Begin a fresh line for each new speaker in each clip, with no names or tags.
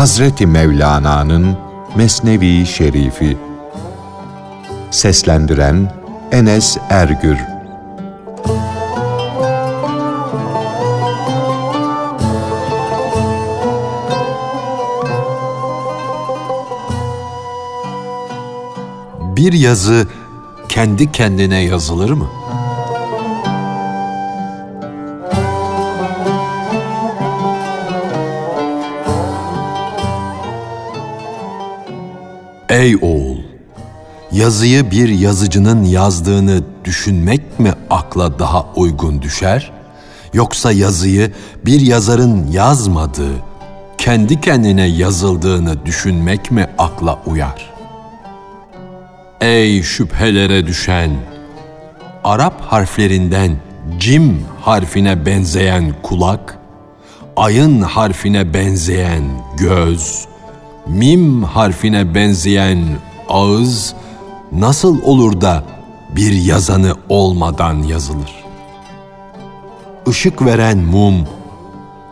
Hazreti Mevlana'nın Mesnevi Şerifi Seslendiren Enes Ergür Bir yazı kendi kendine yazılır mı? Yazıyı bir yazıcının yazdığını düşünmek mi akla daha uygun düşer? Yoksa yazıyı bir yazarın yazmadığı, kendi kendine yazıldığını düşünmek mi akla uyar? Ey şüphelere düşen! Arap harflerinden cim harfine benzeyen kulak, ayın harfine benzeyen göz, mim harfine benzeyen ağız nasıl olur da bir yazanı olmadan yazılır? Işık veren mum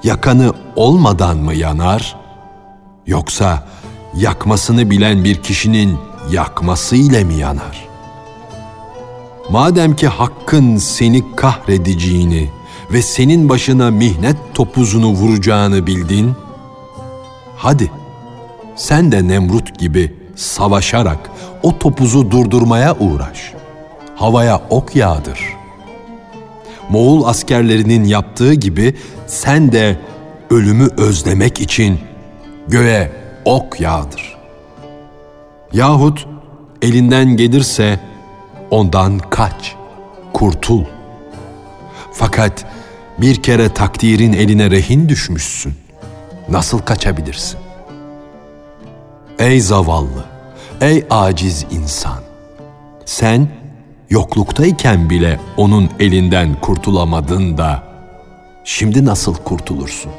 yakanı olmadan mı yanar? Yoksa yakmasını bilen bir kişinin yakması ile mi yanar? Madem ki hakkın seni kahredeceğini ve senin başına mihnet topuzunu vuracağını bildin, hadi sen de Nemrut gibi savaşarak o topuzu durdurmaya uğraş. Havaya ok yağdır. Moğol askerlerinin yaptığı gibi sen de ölümü özlemek için göğe ok yağdır. Yahut elinden gelirse ondan kaç, kurtul. Fakat bir kere takdirin eline rehin düşmüşsün. Nasıl kaçabilirsin? Ey zavallı, ey aciz insan! Sen yokluktayken bile onun elinden kurtulamadın da şimdi nasıl kurtulursun?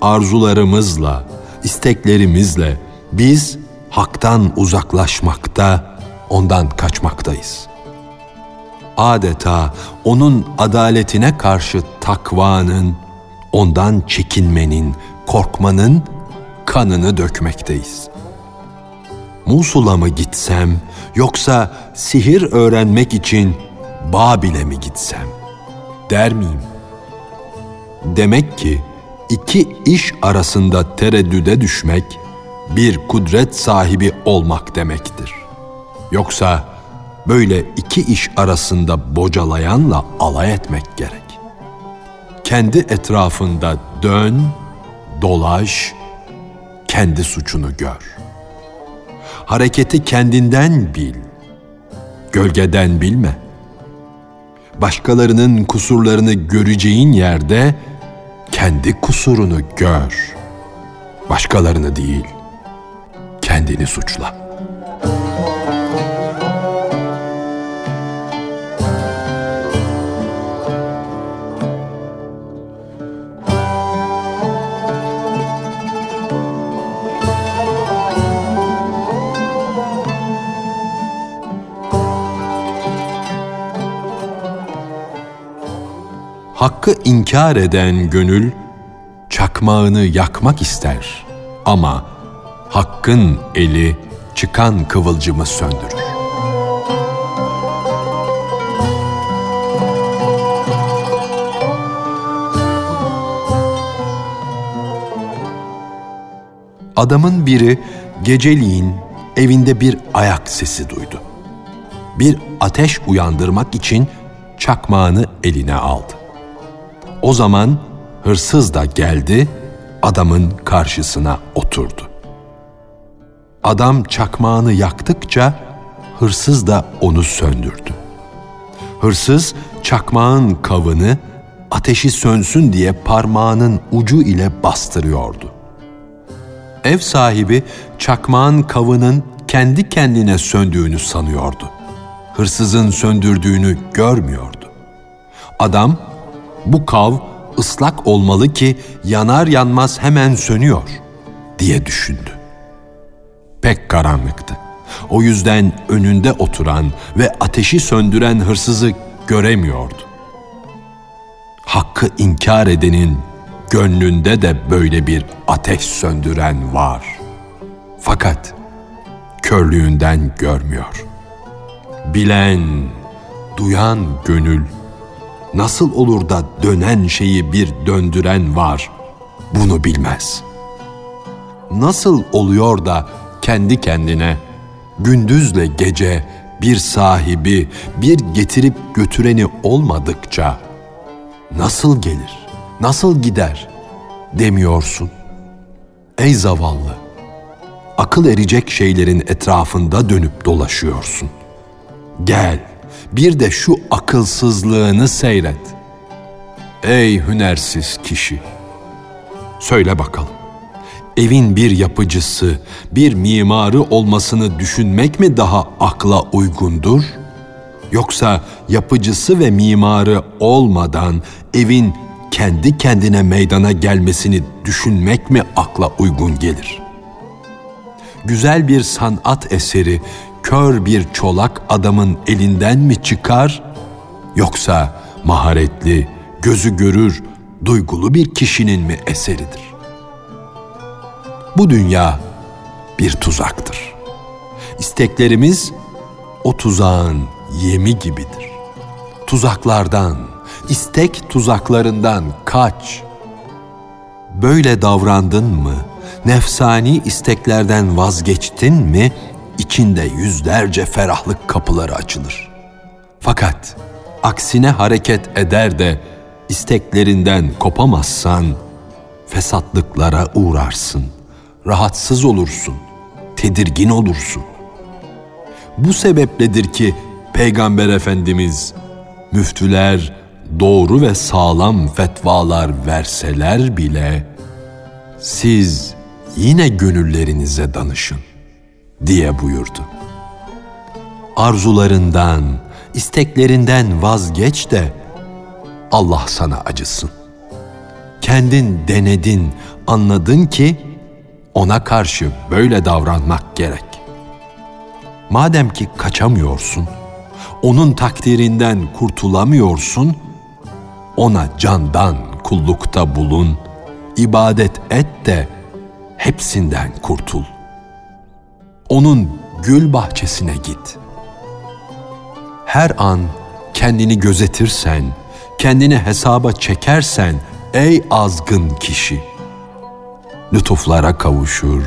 Arzularımızla, isteklerimizle biz haktan uzaklaşmakta, ondan kaçmaktayız. Adeta onun adaletine karşı takvanın, ondan çekinmenin, korkmanın kanını dökmekteyiz. Musul'a mı gitsem yoksa sihir öğrenmek için Babil'e mi gitsem der miyim? Demek ki iki iş arasında tereddüde düşmek bir kudret sahibi olmak demektir. Yoksa böyle iki iş arasında bocalayanla alay etmek gerek. Kendi etrafında dön, dolaş, kendi suçunu gör. Hareketi kendinden bil, gölgeden bilme. Başkalarının kusurlarını göreceğin yerde kendi kusurunu gör. Başkalarını değil, kendini suçla.'' Hakkı inkar eden gönül çakmağını yakmak ister ama hakkın eli çıkan kıvılcımı söndürür. Adamın biri geceliğin evinde bir ayak sesi duydu. Bir ateş uyandırmak için çakmağını eline aldı. O zaman hırsız da geldi, adamın karşısına oturdu. Adam çakmağını yaktıkça hırsız da onu söndürdü. Hırsız çakmağın kavını ateşi sönsün diye parmağının ucu ile bastırıyordu. Ev sahibi çakmağın kavının kendi kendine söndüğünü sanıyordu. Hırsızın söndürdüğünü görmüyordu. Adam bu kav ıslak olmalı ki yanar yanmaz hemen sönüyor diye düşündü. Pek karanlıktı. O yüzden önünde oturan ve ateşi söndüren hırsızı göremiyordu. Hakkı inkar edenin gönlünde de böyle bir ateş söndüren var. Fakat körlüğünden görmüyor. Bilen, duyan gönül nasıl olur da dönen şeyi bir döndüren var bunu bilmez. Nasıl oluyor da kendi kendine gündüzle gece bir sahibi, bir getirip götüreni olmadıkça nasıl gelir, nasıl gider demiyorsun? Ey zavallı, akıl erecek şeylerin etrafında dönüp dolaşıyorsun. Gel, bir de şu akılsızlığını seyret. Ey hünersiz kişi! Söyle bakalım evin bir yapıcısı, bir mimarı olmasını düşünmek mi daha akla uygundur? Yoksa yapıcısı ve mimarı olmadan evin kendi kendine meydana gelmesini düşünmek mi akla uygun gelir? Güzel bir sanat eseri kör bir çolak adamın elinden mi çıkar yoksa maharetli, gözü görür, duygulu bir kişinin mi eseridir? Bu dünya bir tuzaktır. İsteklerimiz o tuzağın yemi gibidir. Tuzaklardan, istek tuzaklarından kaç. Böyle davrandın mı, nefsani isteklerden vazgeçtin mi, içinde yüzlerce ferahlık kapıları açılır. Fakat aksine hareket eder de isteklerinden kopamazsan fesatlıklara uğrarsın.'' rahatsız olursun, tedirgin olursun. Bu sebepledir ki Peygamber Efendimiz müftüler doğru ve sağlam fetvalar verseler bile siz yine gönüllerinize danışın diye buyurdu. Arzularından, isteklerinden vazgeç de Allah sana acısın. Kendin denedin, anladın ki ona karşı böyle davranmak gerek. Madem ki kaçamıyorsun, onun takdirinden kurtulamıyorsun, ona candan kullukta bulun, ibadet et de hepsinden kurtul. Onun gül bahçesine git. Her an kendini gözetirsen, kendini hesaba çekersen ey azgın kişi.'' lütuflara kavuşur,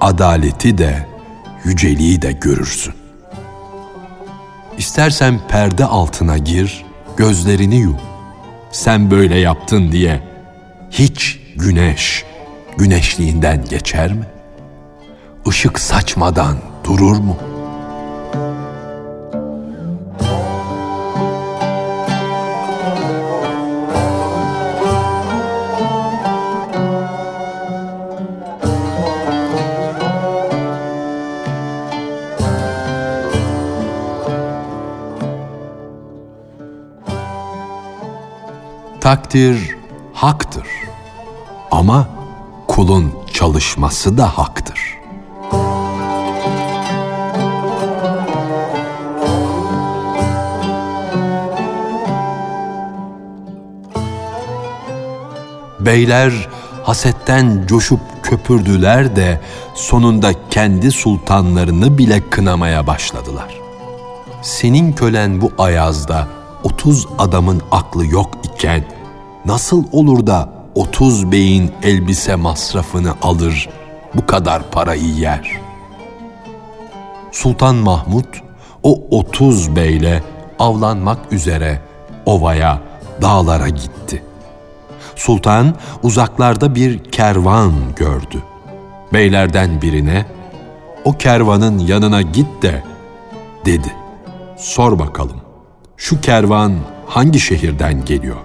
adaleti de, yüceliği de görürsün. İstersen perde altına gir, gözlerini yum. Sen böyle yaptın diye hiç güneş güneşliğinden geçer mi? Işık saçmadan durur mu?'' Takdir haktır. Ama kulun çalışması da haktır. Beyler hasetten coşup köpürdüler de sonunda kendi sultanlarını bile kınamaya başladılar. Senin kölen bu ayazda otuz adamın aklı yok iken nasıl olur da 30 beyin elbise masrafını alır, bu kadar parayı yer? Sultan Mahmud o 30 beyle avlanmak üzere ovaya, dağlara gitti. Sultan uzaklarda bir kervan gördü. Beylerden birine o kervanın yanına git de dedi. Sor bakalım şu kervan hangi şehirden geliyor?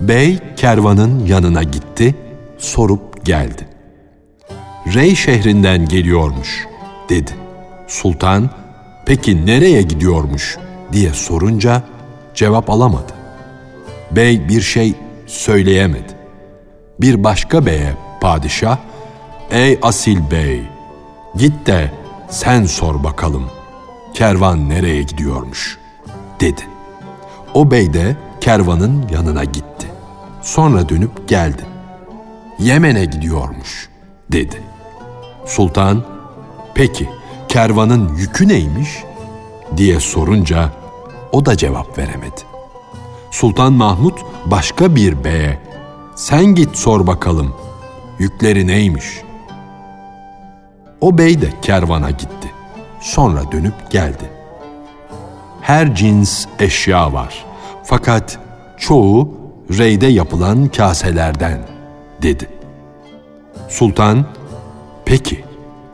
Bey kervanın yanına gitti, sorup geldi. Rey şehrinden geliyormuş, dedi. Sultan, peki nereye gidiyormuş diye sorunca cevap alamadı. Bey bir şey söyleyemedi. Bir başka beye padişah, ''Ey asil bey, git de sen sor bakalım, kervan nereye gidiyormuş?'' dedi. O bey de kervanın yanına gitti Sonra dönüp geldi. Yemen'e gidiyormuş dedi. Sultan, peki kervanın yükü neymiş diye sorunca o da cevap veremedi. Sultan Mahmud başka bir beye sen git sor bakalım yükleri neymiş? O bey de kervana gitti. Sonra dönüp geldi. Her cins eşya var. Fakat çoğu reyde yapılan kaselerden dedi. Sultan, peki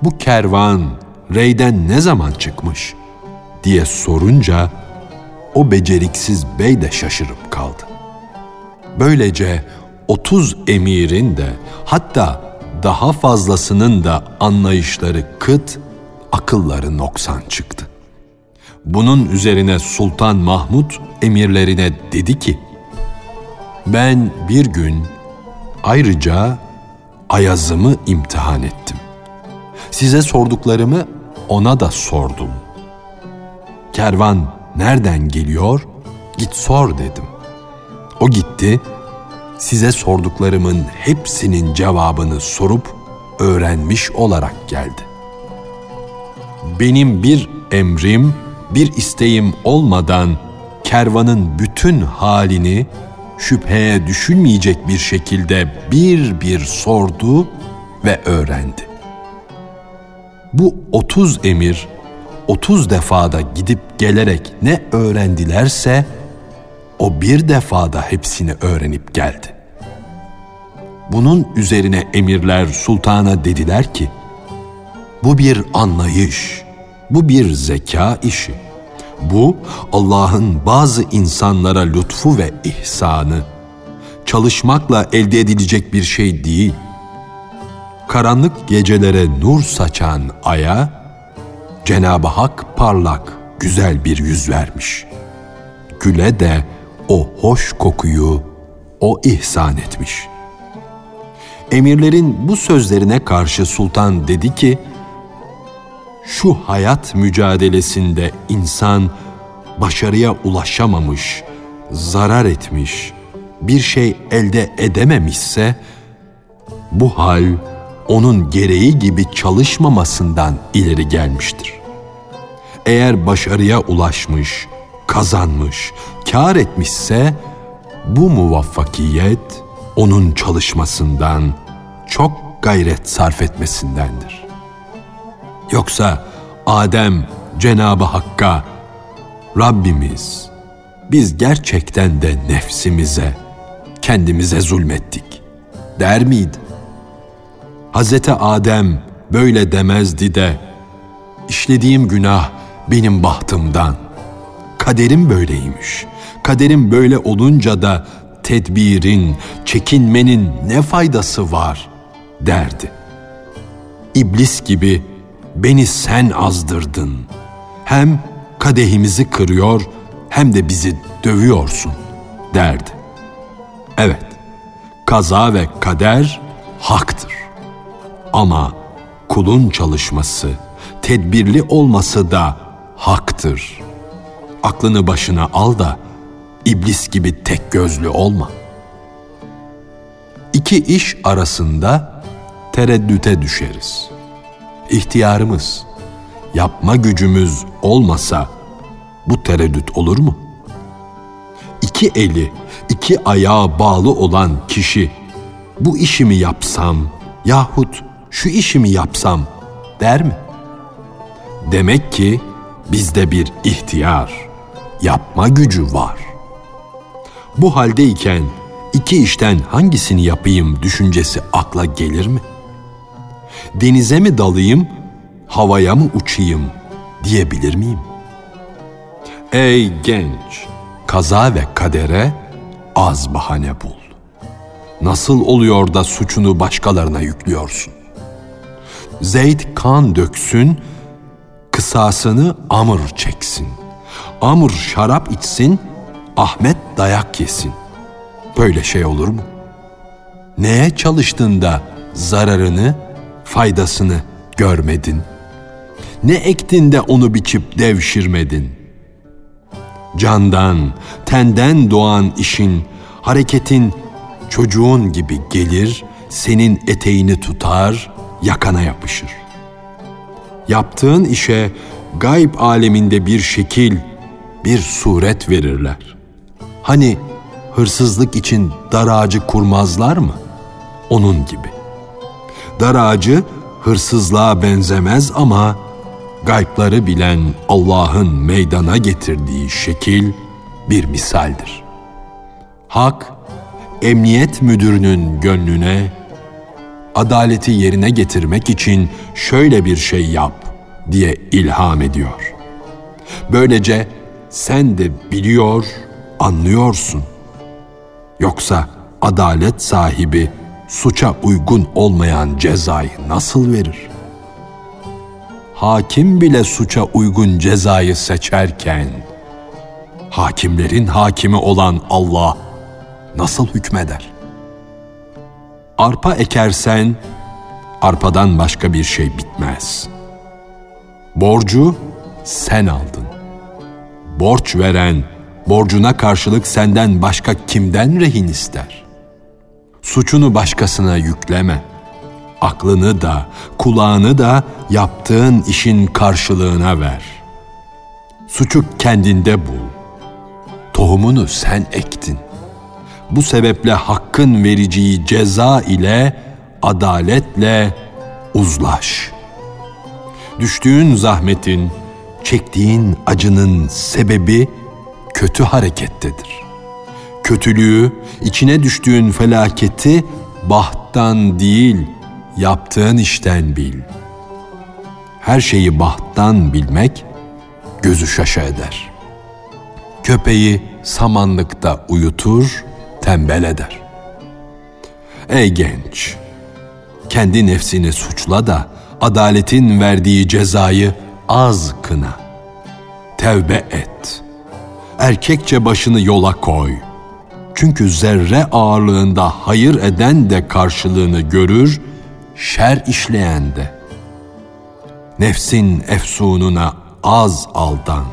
bu kervan reyden ne zaman çıkmış diye sorunca o beceriksiz bey de şaşırıp kaldı. Böylece otuz emirin de hatta daha fazlasının da anlayışları kıt, akılları noksan çıktı. Bunun üzerine Sultan Mahmud emirlerine dedi ki, ben bir gün ayrıca Ayaz'ımı imtihan ettim. Size sorduklarımı ona da sordum. Kervan nereden geliyor? Git sor dedim. O gitti, size sorduklarımın hepsinin cevabını sorup öğrenmiş olarak geldi. Benim bir emrim, bir isteğim olmadan kervanın bütün halini şüpheye düşünmeyecek bir şekilde bir bir sordu ve öğrendi. Bu otuz emir, otuz defada gidip gelerek ne öğrendilerse, o bir defada hepsini öğrenip geldi. Bunun üzerine emirler sultana dediler ki, bu bir anlayış, bu bir zeka işi. Bu Allah'ın bazı insanlara lütfu ve ihsanı. Çalışmakla elde edilecek bir şey değil. Karanlık gecelere nur saçan aya Cenab-ı Hak parlak, güzel bir yüz vermiş. Güle de o hoş kokuyu o ihsan etmiş. Emirlerin bu sözlerine karşı sultan dedi ki, şu hayat mücadelesinde insan başarıya ulaşamamış, zarar etmiş, bir şey elde edememişse, bu hal onun gereği gibi çalışmamasından ileri gelmiştir. Eğer başarıya ulaşmış, kazanmış, kar etmişse, bu muvaffakiyet onun çalışmasından, çok gayret sarf etmesindendir. Yoksa Adem Cenabı Hakk'a Rabbimiz biz gerçekten de nefsimize, kendimize zulmettik der miydi? Hazreti Adem böyle demezdi de işlediğim günah benim bahtımdan. Kaderim böyleymiş. Kaderim böyle olunca da tedbirin, çekinmenin ne faydası var derdi. İblis gibi beni sen azdırdın. Hem kadehimizi kırıyor hem de bizi dövüyorsun derdi. Evet, kaza ve kader haktır. Ama kulun çalışması, tedbirli olması da haktır. Aklını başına al da iblis gibi tek gözlü olma. İki iş arasında tereddüte düşeriz.'' ihtiyarımız, yapma gücümüz olmasa bu tereddüt olur mu? İki eli, iki ayağa bağlı olan kişi bu işimi yapsam yahut şu işimi yapsam der mi? Demek ki bizde bir ihtiyar, yapma gücü var. Bu haldeyken iki işten hangisini yapayım düşüncesi akla gelir mi?'' denize mi dalayım, havaya mı uçayım diyebilir miyim? Ey genç, kaza ve kadere az bahane bul. Nasıl oluyor da suçunu başkalarına yüklüyorsun? Zeyd kan döksün, kısasını Amr çeksin. Amr şarap içsin, Ahmet dayak yesin. Böyle şey olur mu? Neye çalıştığında zararını faydasını görmedin? Ne ektin de onu biçip devşirmedin? Candan, tenden doğan işin, hareketin çocuğun gibi gelir, senin eteğini tutar, yakana yapışır. Yaptığın işe gayb aleminde bir şekil, bir suret verirler. Hani hırsızlık için dar ağacı kurmazlar mı? Onun gibi. Dar ağacı hırsızlığa benzemez ama gaybları bilen Allah'ın meydana getirdiği şekil bir misaldir. Hak, emniyet müdürünün gönlüne adaleti yerine getirmek için şöyle bir şey yap diye ilham ediyor. Böylece sen de biliyor, anlıyorsun. Yoksa adalet sahibi suça uygun olmayan cezayı nasıl verir? Hakim bile suça uygun cezayı seçerken hakimlerin hakimi olan Allah nasıl hükmeder? Arpa ekersen arpadan başka bir şey bitmez. Borcu sen aldın. Borç veren borcuna karşılık senden başka kimden rehin ister? Suçunu başkasına yükleme. Aklını da, kulağını da yaptığın işin karşılığına ver. Suçu kendinde bul. Tohumunu sen ektin. Bu sebeple hakkın vereceği ceza ile adaletle uzlaş. Düştüğün zahmetin, çektiğin acının sebebi kötü harekettedir. Kötülüğü, içine düştüğün felaketi bahttan değil, yaptığın işten bil. Her şeyi bahttan bilmek gözü şaşı eder. Köpeği samanlıkta uyutur, tembel eder. Ey genç! Kendi nefsini suçla da adaletin verdiği cezayı az kına. Tevbe et. Erkekçe başını yola koy. Çünkü zerre ağırlığında hayır eden de karşılığını görür, şer işleyen de. Nefsin efsununa az aldan.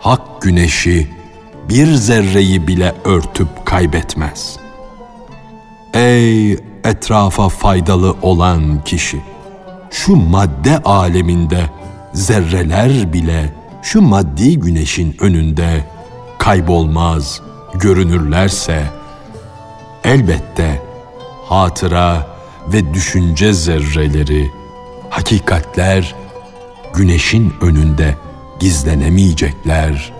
Hak güneşi bir zerreyi bile örtüp kaybetmez. Ey etrafa faydalı olan kişi! Şu madde aleminde zerreler bile şu maddi güneşin önünde kaybolmaz, görünürlerse elbette hatıra ve düşünce zerreleri, hakikatler güneşin önünde gizlenemeyecekler,